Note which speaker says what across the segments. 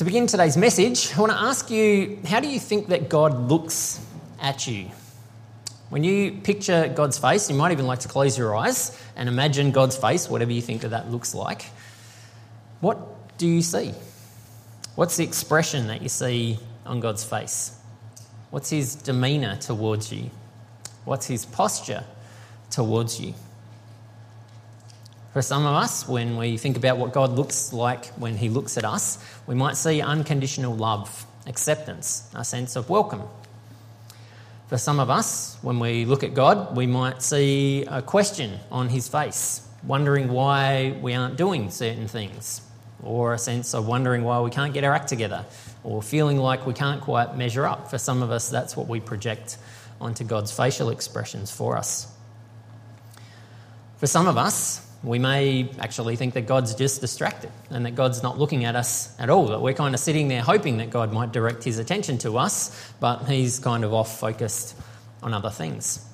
Speaker 1: To begin today's message, I want to ask you how do you think that God looks at you? When you picture God's face, you might even like to close your eyes and imagine God's face, whatever you think that that looks like. What do you see? What's the expression that you see on God's face? What's his demeanour towards you? What's his posture towards you? For some of us, when we think about what God looks like when He looks at us, we might see unconditional love, acceptance, a sense of welcome. For some of us, when we look at God, we might see a question on His face, wondering why we aren't doing certain things, or a sense of wondering why we can't get our act together, or feeling like we can't quite measure up. For some of us, that's what we project onto God's facial expressions for us. For some of us, we may actually think that God's just distracted and that God's not looking at us at all, that we're kind of sitting there hoping that God might direct his attention to us, but he's kind of off focused on other things.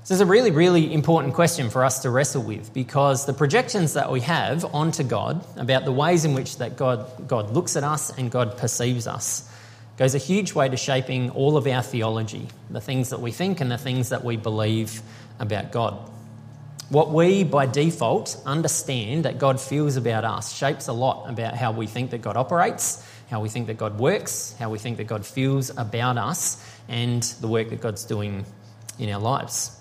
Speaker 1: This is a really, really important question for us to wrestle with because the projections that we have onto God about the ways in which that God, God looks at us and God perceives us goes a huge way to shaping all of our theology, the things that we think and the things that we believe about God. What we, by default, understand that God feels about us shapes a lot about how we think that God operates, how we think that God works, how we think that God feels about us, and the work that God's doing in our lives.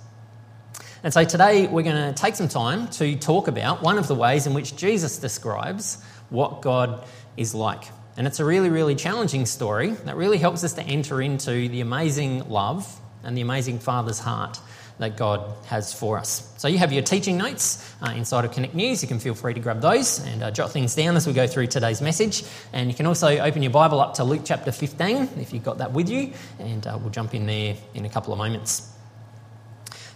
Speaker 1: And so today we're going to take some time to talk about one of the ways in which Jesus describes what God is like. And it's a really, really challenging story that really helps us to enter into the amazing love and the amazing Father's heart that God has for us. So you have your teaching notes uh, inside of Connect News. You can feel free to grab those and uh, jot things down as we go through today's message. And you can also open your Bible up to Luke chapter 15 if you've got that with you, and uh, we'll jump in there in a couple of moments.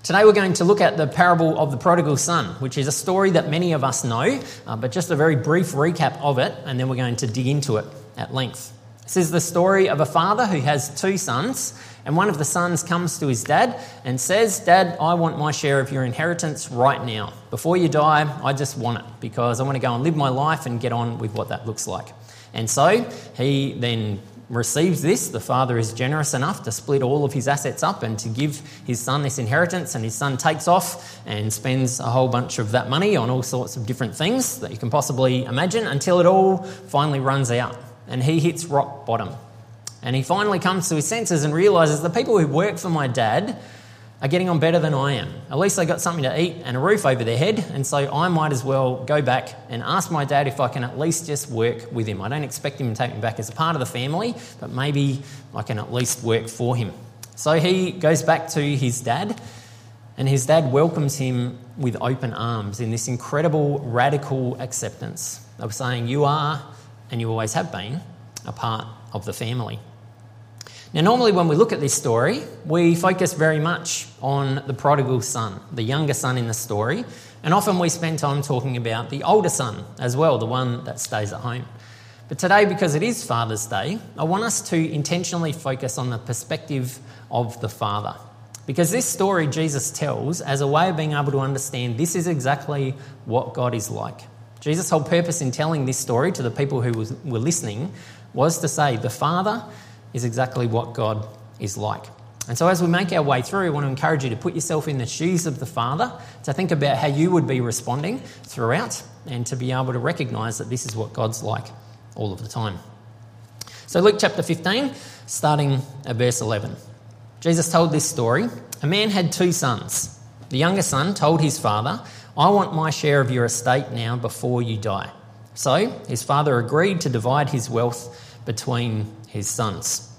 Speaker 1: Today we're going to look at the parable of the prodigal son, which is a story that many of us know, uh, but just a very brief recap of it, and then we're going to dig into it at length. This is the story of a father who has two sons, and one of the sons comes to his dad and says, Dad, I want my share of your inheritance right now. Before you die, I just want it because I want to go and live my life and get on with what that looks like. And so he then receives this. The father is generous enough to split all of his assets up and to give his son this inheritance. And his son takes off and spends a whole bunch of that money on all sorts of different things that you can possibly imagine until it all finally runs out and he hits rock bottom. And he finally comes to his senses and realizes the people who work for my dad are getting on better than I am. At least they got something to eat and a roof over their head, and so I might as well go back and ask my dad if I can at least just work with him. I don't expect him to take me back as a part of the family, but maybe I can at least work for him. So he goes back to his dad, and his dad welcomes him with open arms in this incredible radical acceptance of saying, You are and you always have been, a part of the family. Now, normally when we look at this story, we focus very much on the prodigal son, the younger son in the story, and often we spend time talking about the older son as well, the one that stays at home. But today, because it is Father's Day, I want us to intentionally focus on the perspective of the father. Because this story Jesus tells as a way of being able to understand this is exactly what God is like. Jesus' whole purpose in telling this story to the people who was, were listening was to say the Father is exactly what God is like. And so, as we make our way through, I want to encourage you to put yourself in the shoes of the Father, to think about how you would be responding throughout, and to be able to recognize that this is what God's like all of the time. So, Luke chapter 15, starting at verse 11. Jesus told this story. A man had two sons. The younger son told his father, I want my share of your estate now before you die. So his father agreed to divide his wealth between his sons.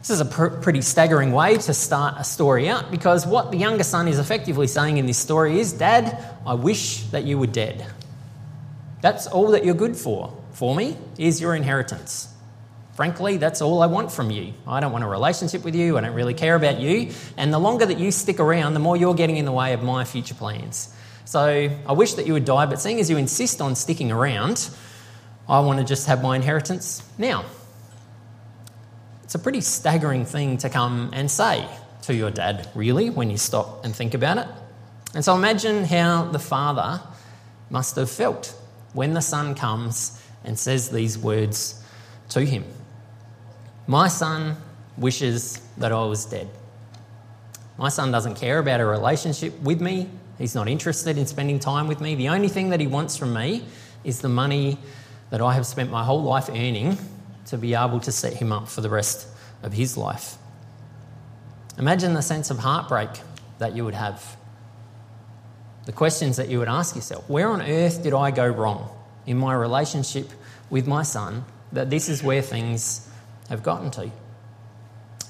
Speaker 1: This is a pr- pretty staggering way to start a story out because what the younger son is effectively saying in this story is Dad, I wish that you were dead. That's all that you're good for, for me, is your inheritance. Frankly, that's all I want from you. I don't want a relationship with you. I don't really care about you. And the longer that you stick around, the more you're getting in the way of my future plans. So I wish that you would die, but seeing as you insist on sticking around, I want to just have my inheritance now. It's a pretty staggering thing to come and say to your dad, really, when you stop and think about it. And so imagine how the father must have felt when the son comes and says these words to him My son wishes that I was dead. My son doesn't care about a relationship with me. He's not interested in spending time with me. The only thing that he wants from me is the money that I have spent my whole life earning to be able to set him up for the rest of his life. Imagine the sense of heartbreak that you would have. The questions that you would ask yourself Where on earth did I go wrong in my relationship with my son that this is where things have gotten to?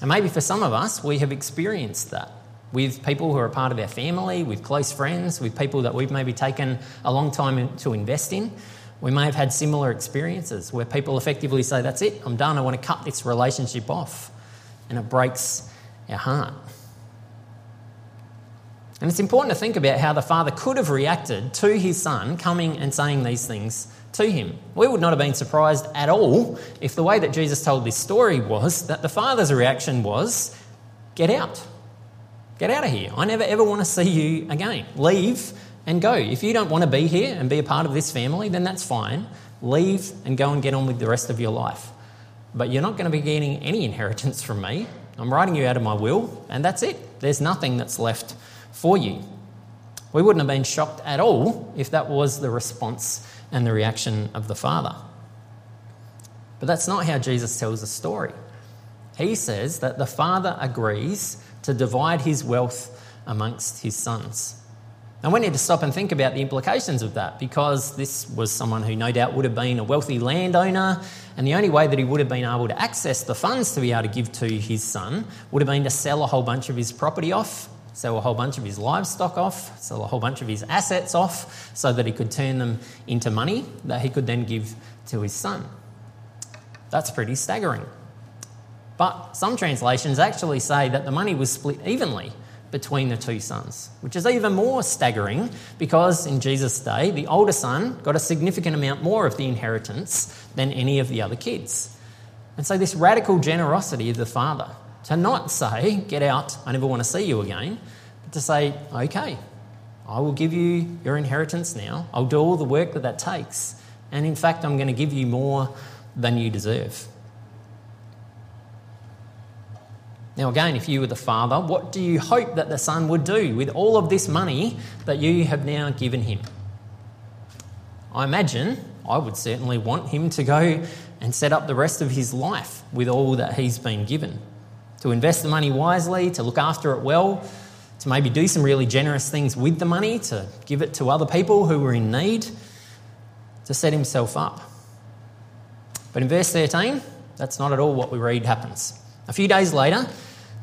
Speaker 1: And maybe for some of us, we have experienced that with people who are a part of our family, with close friends, with people that we've maybe taken a long time to invest in. We may have had similar experiences where people effectively say, That's it, I'm done, I want to cut this relationship off. And it breaks our heart. And it's important to think about how the father could have reacted to his son coming and saying these things to him. We would not have been surprised at all if the way that Jesus told this story was that the father's reaction was, Get out. Get out of here. I never ever want to see you again. Leave and go. If you don't want to be here and be a part of this family, then that's fine. Leave and go and get on with the rest of your life. But you're not going to be getting any inheritance from me. I'm writing you out of my will, and that's it. There's nothing that's left for you. We wouldn't have been shocked at all if that was the response and the reaction of the Father. But that's not how Jesus tells the story. He says that the Father agrees to divide his wealth amongst his sons. And we need to stop and think about the implications of that because this was someone who no doubt would have been a wealthy landowner, and the only way that he would have been able to access the funds to be able to give to his son would have been to sell a whole bunch of his property off sell a whole bunch of his livestock off, sell a whole bunch of his assets off, so that he could turn them into money that he could then give to his son. That's pretty staggering. But some translations actually say that the money was split evenly between the two sons, which is even more staggering because in Jesus' day, the older son got a significant amount more of the inheritance than any of the other kids. And so, this radical generosity of the father to not say, get out, I never want to see you again, but to say, okay, I will give you your inheritance now. I'll do all the work that that takes. And in fact, I'm going to give you more than you deserve. Now, again, if you were the father, what do you hope that the son would do with all of this money that you have now given him? I imagine I would certainly want him to go and set up the rest of his life with all that he's been given to invest the money wisely, to look after it well, to maybe do some really generous things with the money, to give it to other people who were in need, to set himself up. But in verse 13, that's not at all what we read happens. A few days later,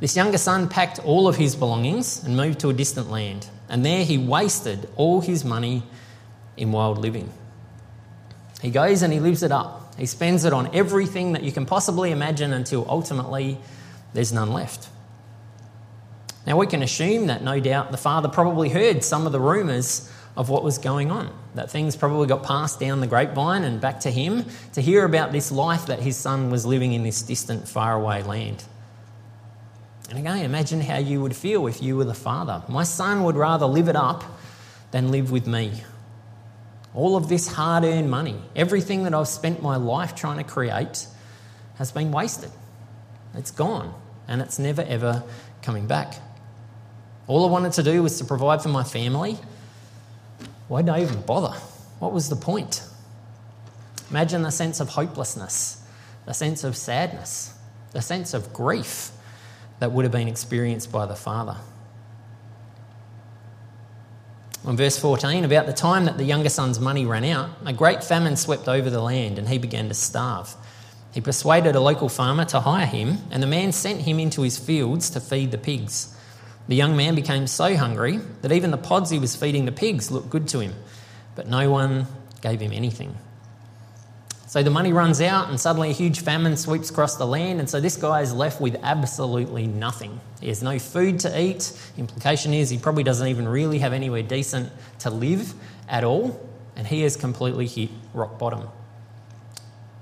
Speaker 1: this younger son packed all of his belongings and moved to a distant land, and there he wasted all his money in wild living. He goes and he lives it up. He spends it on everything that you can possibly imagine until ultimately there's none left. Now, we can assume that no doubt the father probably heard some of the rumours of what was going on, that things probably got passed down the grapevine and back to him to hear about this life that his son was living in this distant, faraway land. And again, imagine how you would feel if you were the father. My son would rather live it up than live with me. All of this hard earned money, everything that I've spent my life trying to create, has been wasted. It's gone and it's never ever coming back. All I wanted to do was to provide for my family. Why did I even bother? What was the point? Imagine the sense of hopelessness, the sense of sadness, the sense of grief that would have been experienced by the father. On verse 14, about the time that the younger son's money ran out, a great famine swept over the land and he began to starve. He persuaded a local farmer to hire him, and the man sent him into his fields to feed the pigs. The young man became so hungry that even the pods he was feeding the pigs looked good to him, but no one gave him anything. So the money runs out, and suddenly a huge famine sweeps across the land, and so this guy is left with absolutely nothing. He has no food to eat. Implication is he probably doesn't even really have anywhere decent to live at all, and he has completely hit rock bottom.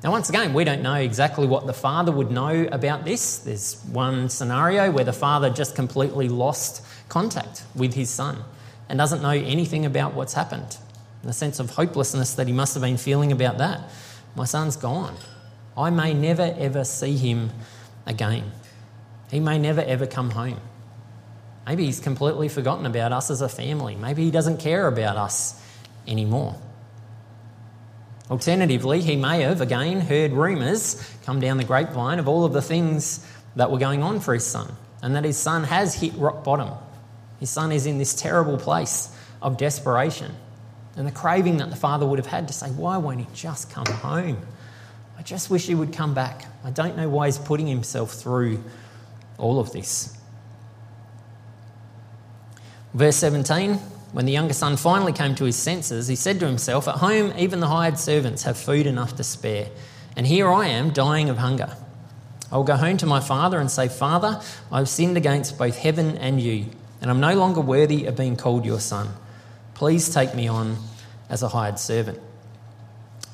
Speaker 1: Now, once again, we don't know exactly what the father would know about this. There's one scenario where the father just completely lost contact with his son and doesn't know anything about what's happened. The sense of hopelessness that he must have been feeling about that. My son's gone. I may never ever see him again. He may never ever come home. Maybe he's completely forgotten about us as a family. Maybe he doesn't care about us anymore. Alternatively, he may have again heard rumours come down the grapevine of all of the things that were going on for his son, and that his son has hit rock bottom. His son is in this terrible place of desperation, and the craving that the father would have had to say, Why won't he just come home? I just wish he would come back. I don't know why he's putting himself through all of this. Verse 17 when the younger son finally came to his senses, he said to himself, At home, even the hired servants have food enough to spare, and here I am dying of hunger. I will go home to my father and say, Father, I have sinned against both heaven and you, and I'm no longer worthy of being called your son. Please take me on as a hired servant.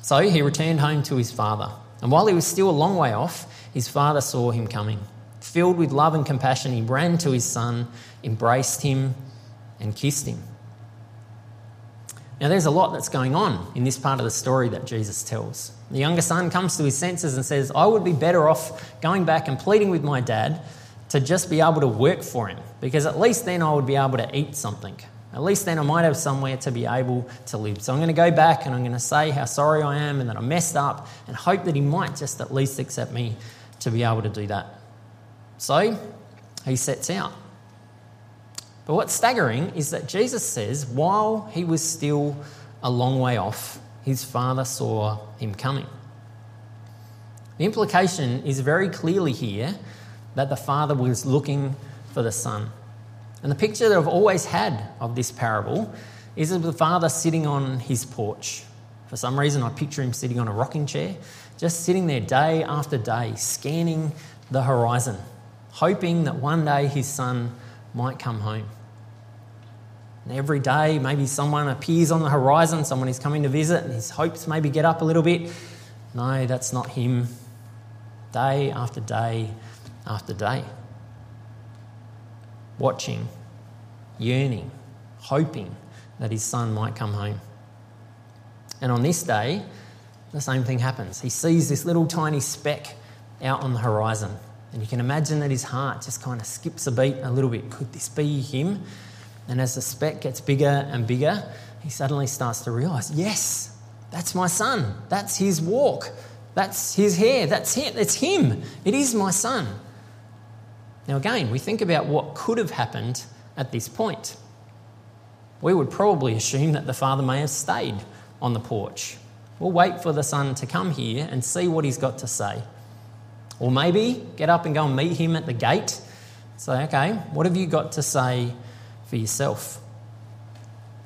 Speaker 1: So he returned home to his father, and while he was still a long way off, his father saw him coming. Filled with love and compassion, he ran to his son, embraced him, and kissed him. Now, there's a lot that's going on in this part of the story that Jesus tells. The younger son comes to his senses and says, I would be better off going back and pleading with my dad to just be able to work for him, because at least then I would be able to eat something. At least then I might have somewhere to be able to live. So I'm going to go back and I'm going to say how sorry I am and that I messed up and hope that he might just at least accept me to be able to do that. So he sets out. But what's staggering is that Jesus says, while he was still a long way off, his father saw him coming. The implication is very clearly here that the father was looking for the son. And the picture that I've always had of this parable is of the father sitting on his porch. For some reason, I picture him sitting on a rocking chair, just sitting there day after day, scanning the horizon, hoping that one day his son might come home. And every day, maybe someone appears on the horizon, someone is coming to visit, and his hopes maybe get up a little bit. No, that's not him. Day after day after day. Watching, yearning, hoping that his son might come home. And on this day, the same thing happens. He sees this little tiny speck out on the horizon. And you can imagine that his heart just kind of skips a beat a little bit. Could this be him? And as the speck gets bigger and bigger, he suddenly starts to realize, yes, that's my son. That's his walk. That's his hair. That's him. It's him. It is my son. Now, again, we think about what could have happened at this point. We would probably assume that the father may have stayed on the porch. We'll wait for the son to come here and see what he's got to say. Or maybe get up and go and meet him at the gate. Say, okay, what have you got to say for yourself.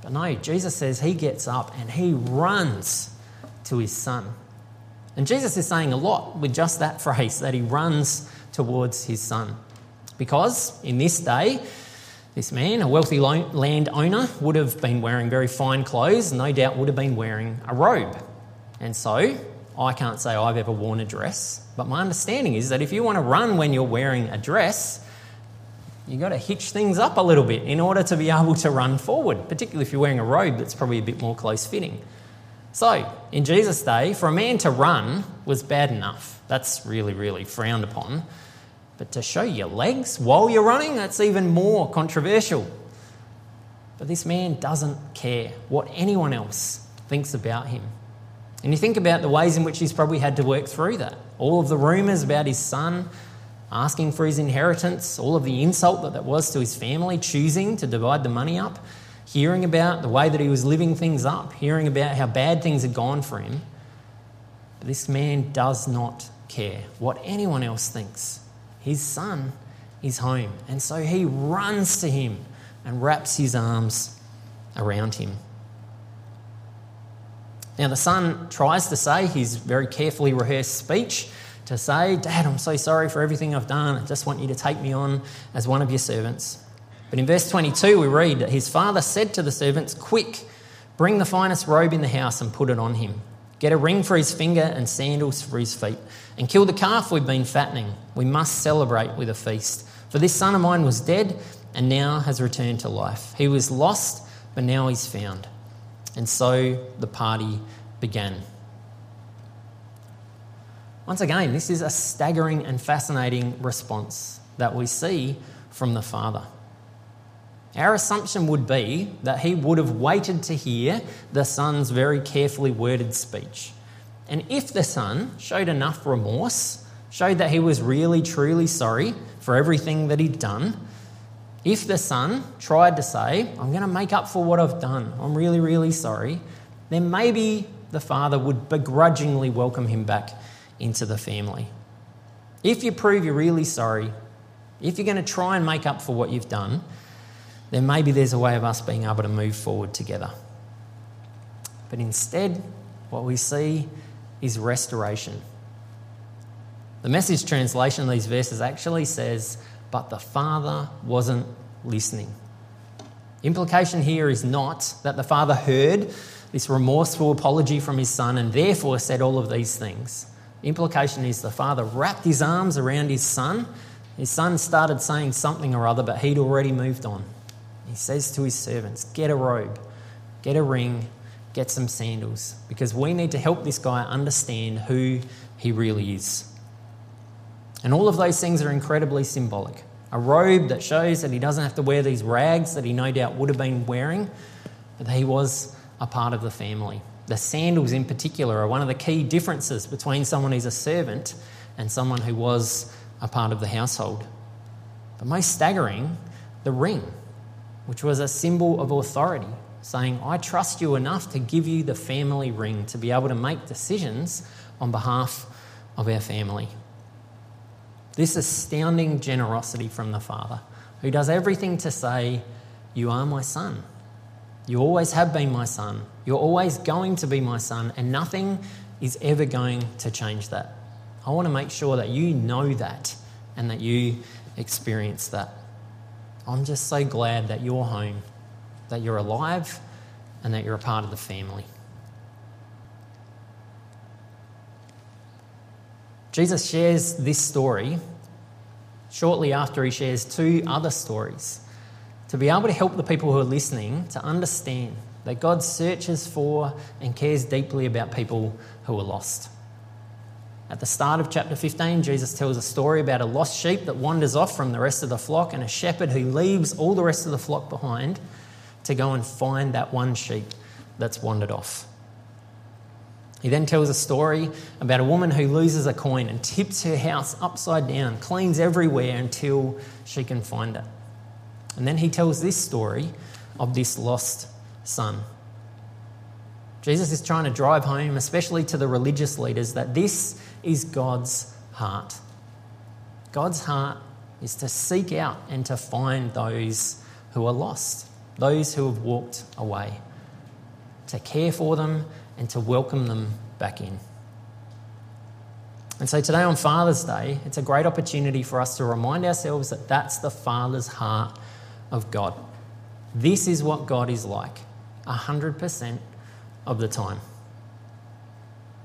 Speaker 1: But no, Jesus says he gets up and he runs to his son. And Jesus is saying a lot with just that phrase that he runs towards his son. Because in this day, this man, a wealthy landowner, would have been wearing very fine clothes, no doubt would have been wearing a robe. And so, I can't say I've ever worn a dress, but my understanding is that if you want to run when you're wearing a dress, you've got to hitch things up a little bit in order to be able to run forward, particularly if you're wearing a robe that's probably a bit more close fitting. So, in Jesus' day, for a man to run was bad enough. That's really, really frowned upon. But to show your legs while you're running, that's even more controversial. But this man doesn't care what anyone else thinks about him. And you think about the ways in which he's probably had to work through that. All of the rumours about his son, asking for his inheritance, all of the insult that that was to his family, choosing to divide the money up, hearing about the way that he was living things up, hearing about how bad things had gone for him. But this man does not care what anyone else thinks. His son is home. And so he runs to him and wraps his arms around him. Now, the son tries to say his very carefully rehearsed speech to say, Dad, I'm so sorry for everything I've done. I just want you to take me on as one of your servants. But in verse 22, we read that his father said to the servants, Quick, bring the finest robe in the house and put it on him. Get a ring for his finger and sandals for his feet. And kill the calf we've been fattening. We must celebrate with a feast. For this son of mine was dead and now has returned to life. He was lost, but now he's found. And so the party began. once again, this is a staggering and fascinating response that we see from the Father. Our assumption would be that he would have waited to hear the Son's very carefully worded speech. And if the Son showed enough remorse, showed that he was really, truly sorry for everything that he'd done, if the Son tried to say, I'm going to make up for what I've done, I'm really, really sorry, then maybe the Father would begrudgingly welcome him back into the family. If you prove you're really sorry, if you're going to try and make up for what you've done, then maybe there's a way of us being able to move forward together. But instead, what we see is restoration. The message translation of these verses actually says, But the Father wasn't listening. Implication here is not that the Father heard this remorseful apology from his Son and therefore said all of these things. Implication is the Father wrapped his arms around his Son. His Son started saying something or other, but he'd already moved on. He says to his servants, Get a robe, get a ring, get some sandals, because we need to help this guy understand who he really is. And all of those things are incredibly symbolic. A robe that shows that he doesn't have to wear these rags that he no doubt would have been wearing, but that he was a part of the family. The sandals, in particular, are one of the key differences between someone who's a servant and someone who was a part of the household. But most staggering, the ring which was a symbol of authority, saying, I trust you enough to give you the family ring to be able to make decisions on behalf of our family. This astounding generosity from the Father, who does everything to say, You are my son. You always have been my son. You're always going to be my son, and nothing is ever going to change that. I want to make sure that you know that and that you experience that. I'm just so glad that you're home, that you're alive, and that you're a part of the family. Jesus shares this story shortly after he shares two other stories to be able to help the people who are listening to understand that God searches for and cares deeply about people who are lost. At the start of chapter 15, Jesus tells a story about a lost sheep that wanders off from the rest of the flock and a shepherd who leaves all the rest of the flock behind to go and find that one sheep that's wandered off. He then tells a story about a woman who loses a coin and tips her house upside down, cleans everywhere until she can find it. And then he tells this story of this lost son. Jesus is trying to drive home, especially to the religious leaders, that this is God's heart. God's heart is to seek out and to find those who are lost, those who have walked away, to care for them and to welcome them back in. And so today on Father's Day, it's a great opportunity for us to remind ourselves that that's the Father's heart of God. This is what God is like 100% of the time.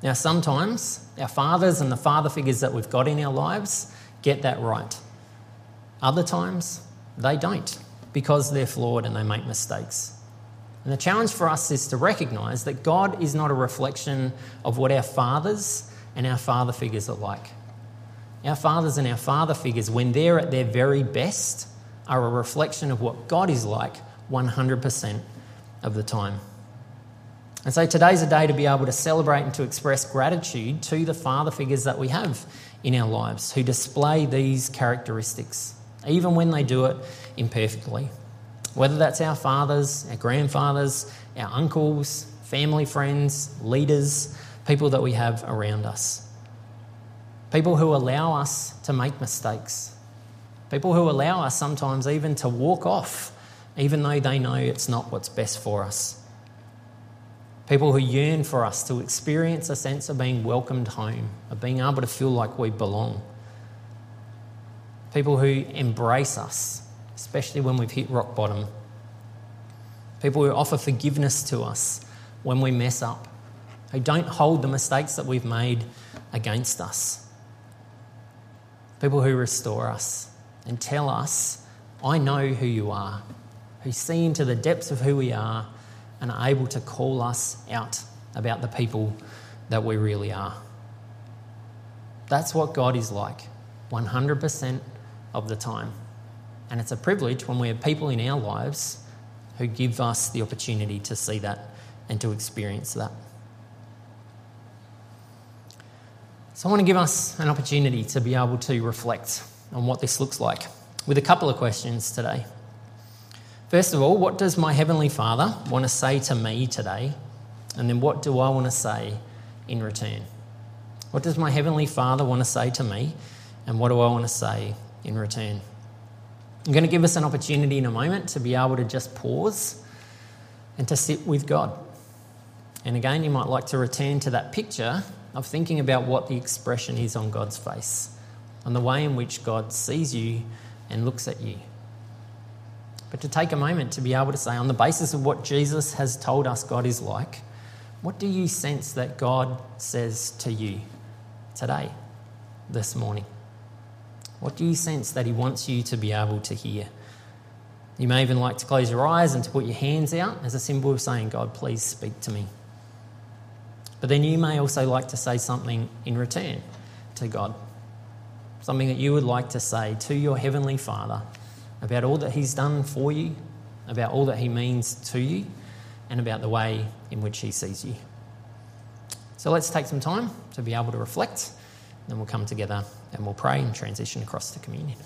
Speaker 1: Now, sometimes our fathers and the father figures that we've got in our lives get that right. Other times, they don't because they're flawed and they make mistakes. And the challenge for us is to recognize that God is not a reflection of what our fathers and our father figures are like. Our fathers and our father figures, when they're at their very best, are a reflection of what God is like 100% of the time. And so today's a day to be able to celebrate and to express gratitude to the father figures that we have in our lives who display these characteristics, even when they do it imperfectly. Whether that's our fathers, our grandfathers, our uncles, family friends, leaders, people that we have around us. People who allow us to make mistakes. People who allow us sometimes even to walk off, even though they know it's not what's best for us. People who yearn for us to experience a sense of being welcomed home, of being able to feel like we belong. People who embrace us, especially when we've hit rock bottom. People who offer forgiveness to us when we mess up, who don't hold the mistakes that we've made against us. People who restore us and tell us, I know who you are, who see into the depths of who we are and are able to call us out about the people that we really are. That's what God is like 100% of the time. And it's a privilege when we have people in our lives who give us the opportunity to see that and to experience that. So, I want to give us an opportunity to be able to reflect on what this looks like with a couple of questions today. First of all, what does my Heavenly Father want to say to me today? And then what do I want to say in return? What does my Heavenly Father want to say to me? And what do I want to say in return? I'm going to give us an opportunity in a moment to be able to just pause and to sit with God. And again, you might like to return to that picture of thinking about what the expression is on God's face, on the way in which God sees you and looks at you. But to take a moment to be able to say, on the basis of what Jesus has told us God is like, what do you sense that God says to you today, this morning? What do you sense that He wants you to be able to hear? You may even like to close your eyes and to put your hands out as a symbol of saying, God, please speak to me. But then you may also like to say something in return to God. Something that you would like to say to your Heavenly Father about all that He's done for you, about all that He means to you, and about the way in which He sees you. So let's take some time to be able to reflect, then we'll come together and we'll pray and transition across to communion.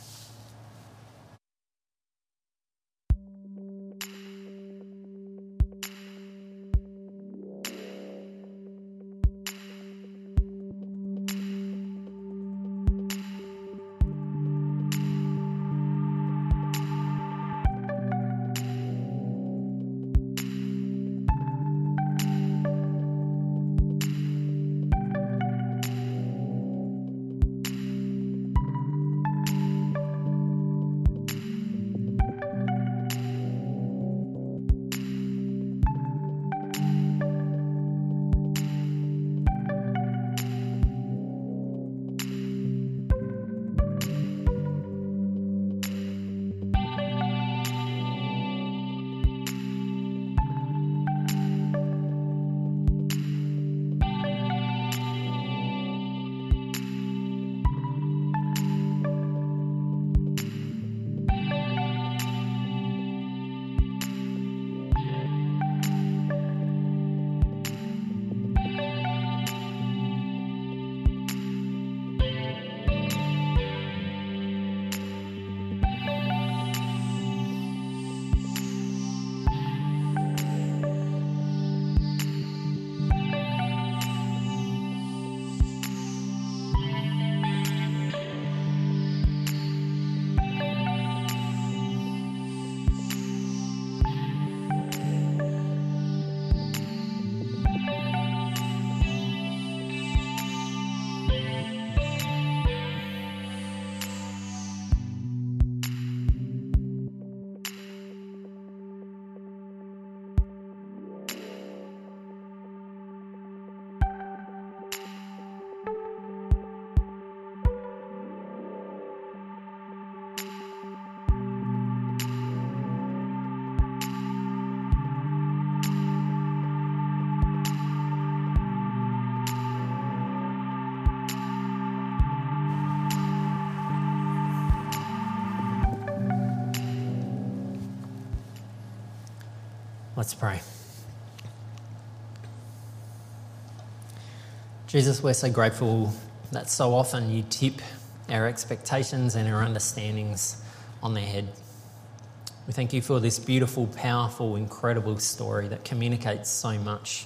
Speaker 1: Let's pray. Jesus, we're so grateful that so often you tip our expectations and our understandings on their head. We thank you for this beautiful, powerful, incredible story that communicates so much.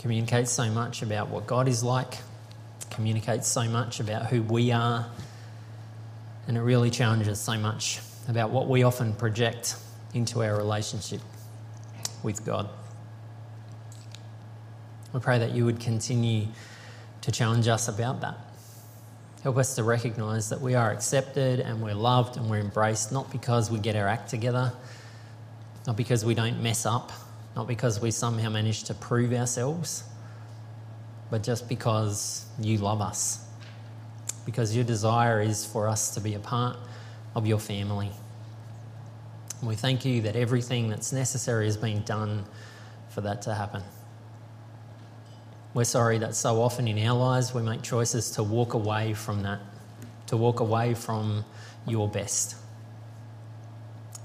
Speaker 1: Communicates so much about what God is like, communicates so much about who we are, and it really challenges so much about what we often project into our relationship with God. We pray that you would continue to challenge us about that. Help us to recognize that we are accepted and we're loved and we're embraced, not because we get our act together, not because we don't mess up, not because we somehow manage to prove ourselves, but just because you love us. Because your desire is for us to be a part of your family. We thank you that everything that's necessary has been done for that to happen. We're sorry that so often in our lives we make choices to walk away from that, to walk away from your best.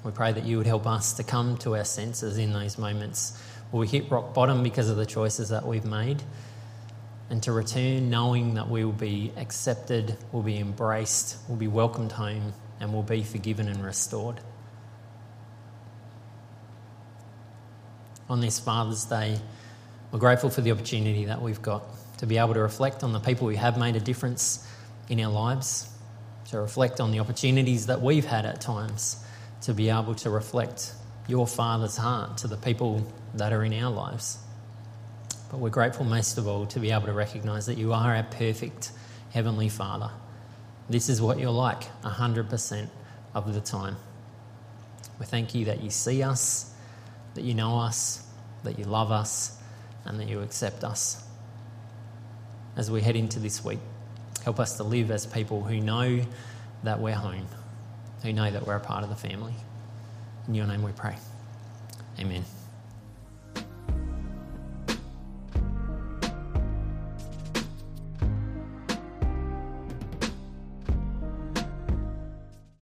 Speaker 1: We pray that you would help us to come to our senses in those moments where we hit rock bottom because of the choices that we've made and to return knowing that we will be accepted, will be embraced, will be welcomed home, and will be forgiven and restored. On this Father's Day, we're grateful for the opportunity that we've got to be able to reflect on the people who have made a difference in our lives, to reflect on the opportunities that we've had at times, to be able to reflect your Father's heart to the people that are in our lives. But we're grateful most of all to be able to recognise that you are our perfect Heavenly Father. This is what you're like 100% of the time. We thank you that you see us, that you know us, that you love us, and that you accept us. As we head into this week, help us to live as people who know that we're home, who know that we're a part of the family. In your name we pray. Amen.